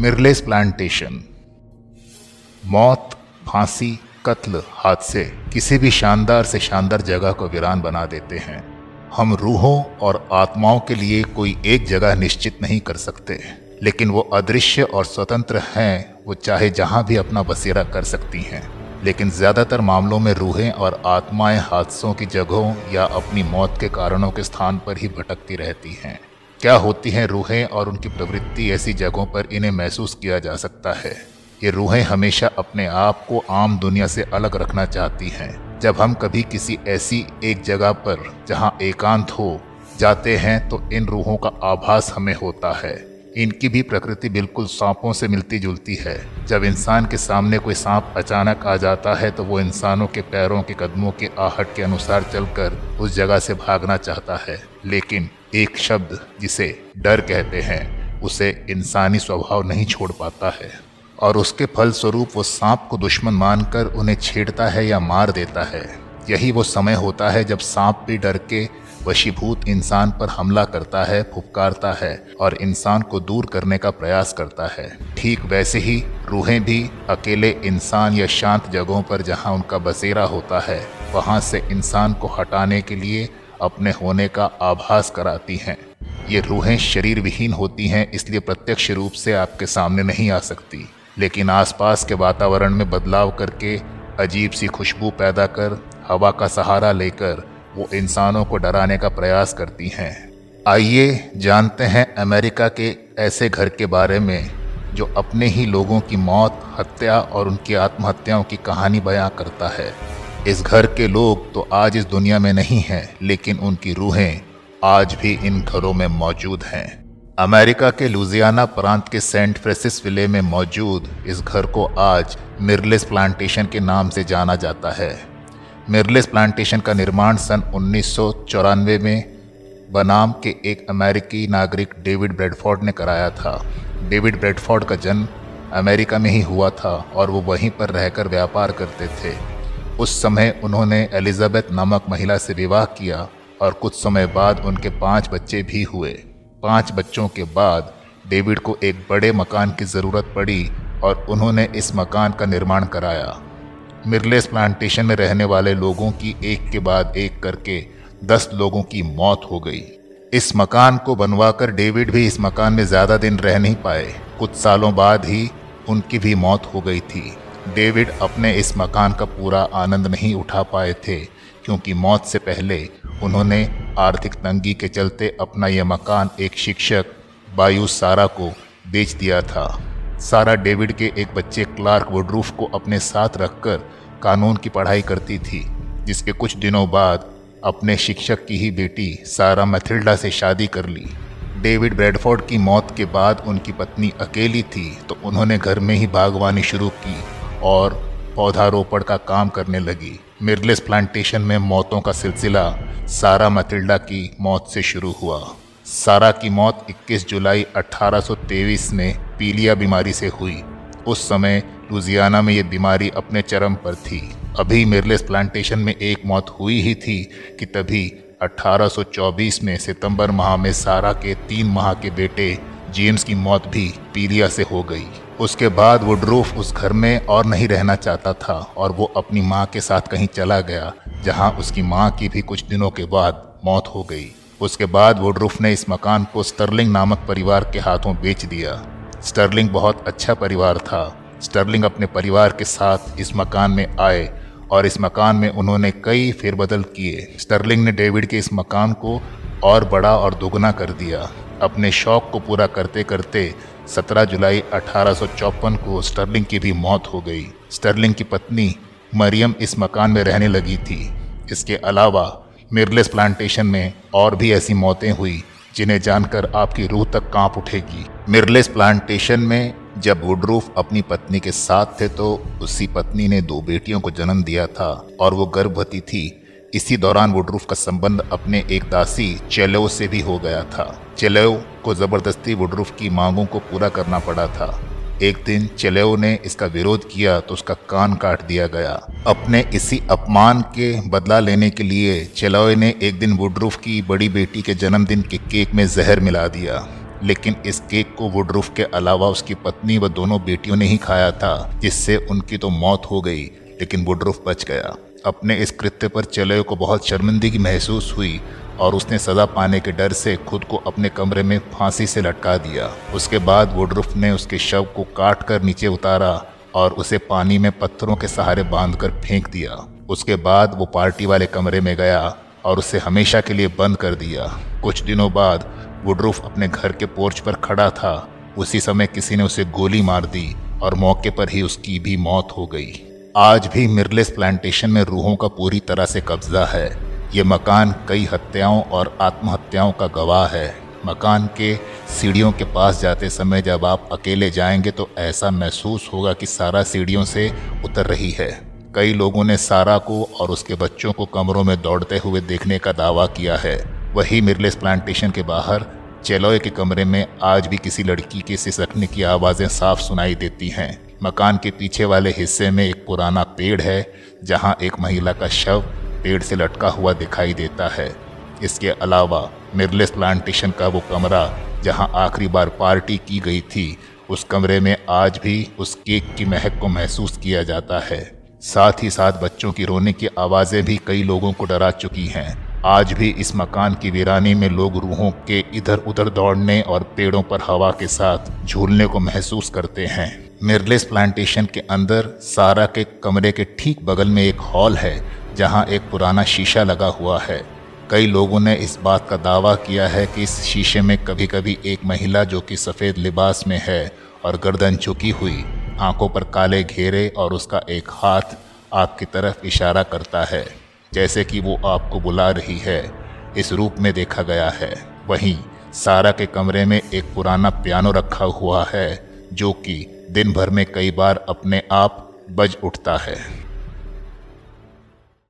मिर्लेस plantation मौत, फांसी, कत्ल, हादसे किसी भी शानदार से शानदार जगह को वीरान बना देते हैं। हम रूहों और आत्माओं के लिए कोई एक जगह निश्चित नहीं कर सकते। लेकिन वो अदृश्य और स्वतंत्र हैं, वो चाहे जहाँ भी अपना बसेरा कर सकती हैं। लेकिन ज़्यादातर मामलों में रूहें और आत्माएँ हादसों की जगहों या अपनी मौत के कारणों के स्थान पर ही भटकती रहती हैं। क्या होती हैं रूहें और उनकी प्रवृत्ति ऐसी जगहों पर इन्हें महसूस किया जा सकता है? ये रूहें हमेशा अपने आप को आम दुनिया से अलग रखना चाहती हैं। जब हम कभी किसी ऐसी एक जगह पर, जहाँ एकांत हो, जाते हैं तो इन रूहों का आभास हमें होता है। इनकी भी प्रकृति बिल्कुल सांपों से मिलती जुलती है। जब इंसान के सामने कोई सांप अचानक आ जाता है तो वो इंसानों के पैरों के कदमों के आहट के अनुसार चलकर उस जगह से भागना चाहता है। लेकिन एक शब्द जिसे डर कहते हैं, उसे इंसानी स्वभाव नहीं छोड़ पाता है। और उसके फल स्वरूप वो सांप को दुश्मन मानकर उन्हें छेड़ता है या मार देता है। यही वो समय होता है जब सांप भी डर के वशीभूत इंसान पर हमला करता है, फुपकारता है और इंसान को दूर करने का प्रयास करता है। ठीक वैसे ही रूहें भी अकेले इंसान या शांत जगहों पर जहाँ उनका बसेरा होता है, वहाँ से इंसान को हटाने के लिए अपने होने का आभास कराती हैं। ये रूहें शरीर विहीन होती हैं, इसलिए प्रत्यक्ष रूप से आपके सामने नहीं आ सकती। लेकिन आसपास के वातावरण में बदलाव करके अजीब सी खुशबू पैदा कर, हवा का सहारा लेकर, वो इंसानों को डराने का प्रयास करती हैं। आइए जानते हैं अमेरिका के ऐसे घर के बारे में, जो अपने ही लोगों की मौत, हत्या और उनकी आत्महत्याओं की कहानी बयां करता है। इस घर के लोग तो आज इस दुनिया में नहीं हैं, लेकिन उनकी रूहें आज भी इन घरों में मौजूद हैं। अमेरिका के लुजियाना प्रांत के सेंट फ्रेसिस विले में मौजूद इस घर को आज मिर्लेस प्लांटेशन के नाम से जाना जाता है। मिर्लेस प्लांटेशन का निर्माण सन उन्नीस सौ चौरानवे में बनाम के एक अमेरिकी नागरिक डेविड ब्रेडफोर्ड ने कराया था। डेविड ब्रेडफोर्ड का जन्म अमेरिका में ही हुआ था और वो वहीं पर रहकर व्यापार करते थे। उस समय उन्होंने एलिजाबेथ नामक महिला से विवाह किया और कुछ समय बाद उनके पाँच बच्चे भी हुए। पाँच बच्चों के बाद डेविड को एक बड़े मकान की ज़रूरत पड़ी और उन्होंने इस मकान का निर्माण कराया। मिरलेस प्लांटेशन में रहने वाले लोगों की एक के बाद एक करके दस लोगों की मौत हो गई। इस मकान को बनवाकर डेविड भी इस मकान में ज़्यादा दिन रह नहीं पाए। कुछ सालों बाद ही उनकी भी मौत हो गई थी। डेविड अपने इस मकान का पूरा आनंद नहीं उठा पाए थे, क्योंकि मौत से पहले उन्होंने आर्थिक तंगी के चलते अपना यह मकान एक शिक्षक, बायू सारा को बेच दिया था। सारा डेविड के एक बच्चे क्लार्क वुडरूफ को अपने साथ रखकर कानून की पढ़ाई करती थी, जिसके कुछ दिनों बाद अपने शिक्षक की ही बेटी सारा मैथिल्डा से शादी कर ली। डेविड ब्रेडफोर्ड की मौत के बाद उनकी पत्नी अकेली थी तो उन्होंने घर में ही बागवानी शुरू की। और पौधारोपण का काम करने लगी। मिर्लेस प्लांटेशन में मौतों का सिलसिला सारा मैथिल्डा की मौत से शुरू हुआ। सारा की मौत 21 जुलाई 1823 में पीलिया बीमारी से हुई। उस समय लुजियाना में ये बीमारी अपने चरम पर थी। अभी मिरलेस प्लांटेशन में एक मौत हुई ही थी कि तभी 1824 में सितंबर माह में सारा के तीन माह के बेटे जेम्स की मौत भी पीलिया से हो गई। उसके बाद वुड्रूफ उस घर में और नहीं रहना चाहता था और वो अपनी माँ के साथ कहीं चला गया, जहाँ उसकी माँ की भी कुछ दिनों के बाद मौत हो गई। उसके बाद वुडरूफ ने इस मकान को स्टर्लिंग नामक परिवार के हाथों बेच दिया। स्टर्लिंग बहुत अच्छा परिवार था। स्टर्लिंग अपने परिवार के साथ इस मकान में आए और इस मकान में उन्होंने कई फेरबदल किए। स्टर्लिंग ने डेविड के इस मकान को और बड़ा और दोगुना कर दिया। अपने शौक को पूरा करते करते 17 जुलाई अठारह को स्टर्लिंग की भी मौत हो गई। स्टर्लिंग की पत्नी मरियम इस मकान में रहने लगी थी। इसके अलावा मिरलेस प्लांटेशन में और भी ऐसी मौतें हुई, जिन्हें जानकर आपकी रूह तक काँप उठेगी। मिरलेस प्लांटेशन में जब वुडरूफ अपनी पत्नी के साथ थे तो उसी पत्नी ने दो बेटियों को जन्म दिया था और वो गर्भवती थी। इसी दौरान वुडरूफ का संबंध अपने एक दासी चेलो से भी हो गया था। चेलो को ज़बरदस्ती वुडरूफ की मांगों को पूरा करना पड़ा था। एक दिन चलेओ ने इसका विरोध किया तो उसका कान काट दिया गया। अपने इसी अपमान के बदला लेने के लिए चेलोए ने एक दिन वुडरूफ की बड़ी बेटी के जन्मदिन के केक में जहर मिला दिया। लेकिन इस केक को वुडरूफ के अलावा उसकी पत्नी व दोनों बेटियों ने ही खाया था, जिससे उनकी तो मौत हो गई, लेकिन वुडरूफ बच गया। अपने इस कृत्य पर चलोय को बहुत शर्मिंदगी महसूस हुई और उसने सजा पाने के डर से खुद को अपने कमरे में फांसी से लटका दिया। उसके बाद वुडरूफ ने उसके शव को काट कर नीचे उतारा और उसे पानी में पत्थरों के सहारे बाँध कर फेंक दिया। उसके बाद वो पार्टी वाले कमरे में गया और उसे हमेशा के लिए बंद कर दिया। कुछ दिनों बाद वुडरूफ अपने घर के पोर्च पर खड़ा था। उसी समय किसी ने उसे गोली मार दी और मौके पर ही उसकी भी मौत हो गई। आज भी मिर्लेस प्लांटेशन में रूहों का पूरी तरह से कब्जा है। ये मकान कई हत्याओं और आत्महत्याओं का गवाह है। मकान के सीढ़ियों के पास जाते समय जब आप अकेले जाएँगे तो ऐसा महसूस होगा कि सारा सीढ़ियों से उतर रही है। कई लोगों ने सारा को और उसके बच्चों को कमरों में दौड़ते हुए देखने का दावा किया है। वही मिर्लेस प्लांटेशन के बाहर, चेलोय के कमरे में आज भी किसी लड़की के सिसकने की आवाज़ें साफ़ सुनाई देती हैं। मकान के पीछे वाले हिस्से में एक पुराना पेड़ है, जहाँ एक महिला का शव पेड़ से लटका हुआ दिखाई देता है। इसके अलावा मिर्लेस प्लांटेशन का वो कमरा, जहाँ आखिरी बार पार्टी की गई थी, उस कमरे में आज भी उस केक की महक को महसूस किया जाता है। साथ ही साथ बच्चों की रोने की आवाज़ें भी कई लोगों को डरा चुकी हैं। आज भी इस मकान की वीरानी में लोग रूहों के इधर उधर दौड़ने और पेड़ों पर हवा के साथ झूलने को महसूस करते हैं। मिर्लेस प्लांटेशन के अंदर सारा के कमरे के ठीक बगल में एक हॉल है, जहाँ एक पुराना शीशा लगा हुआ है। कई लोगों ने इस बात का दावा किया है कि इस शीशे में कभी कभी एक महिला जो कि सफ़ेद लिबास में है और गर्दन झुकी हुई, आँखों पर काले घेरे और उसका एक हाथ आपकी तरफ़ इशारा करता है। जैसे कि वो आपको बुला रही है। इस रूप में देखा गया है। वहीं सारा के कमरे में एक पुराना पियानो रखा हुआ है, जो कि दिन भर में कई बार अपने आप बज उठता है।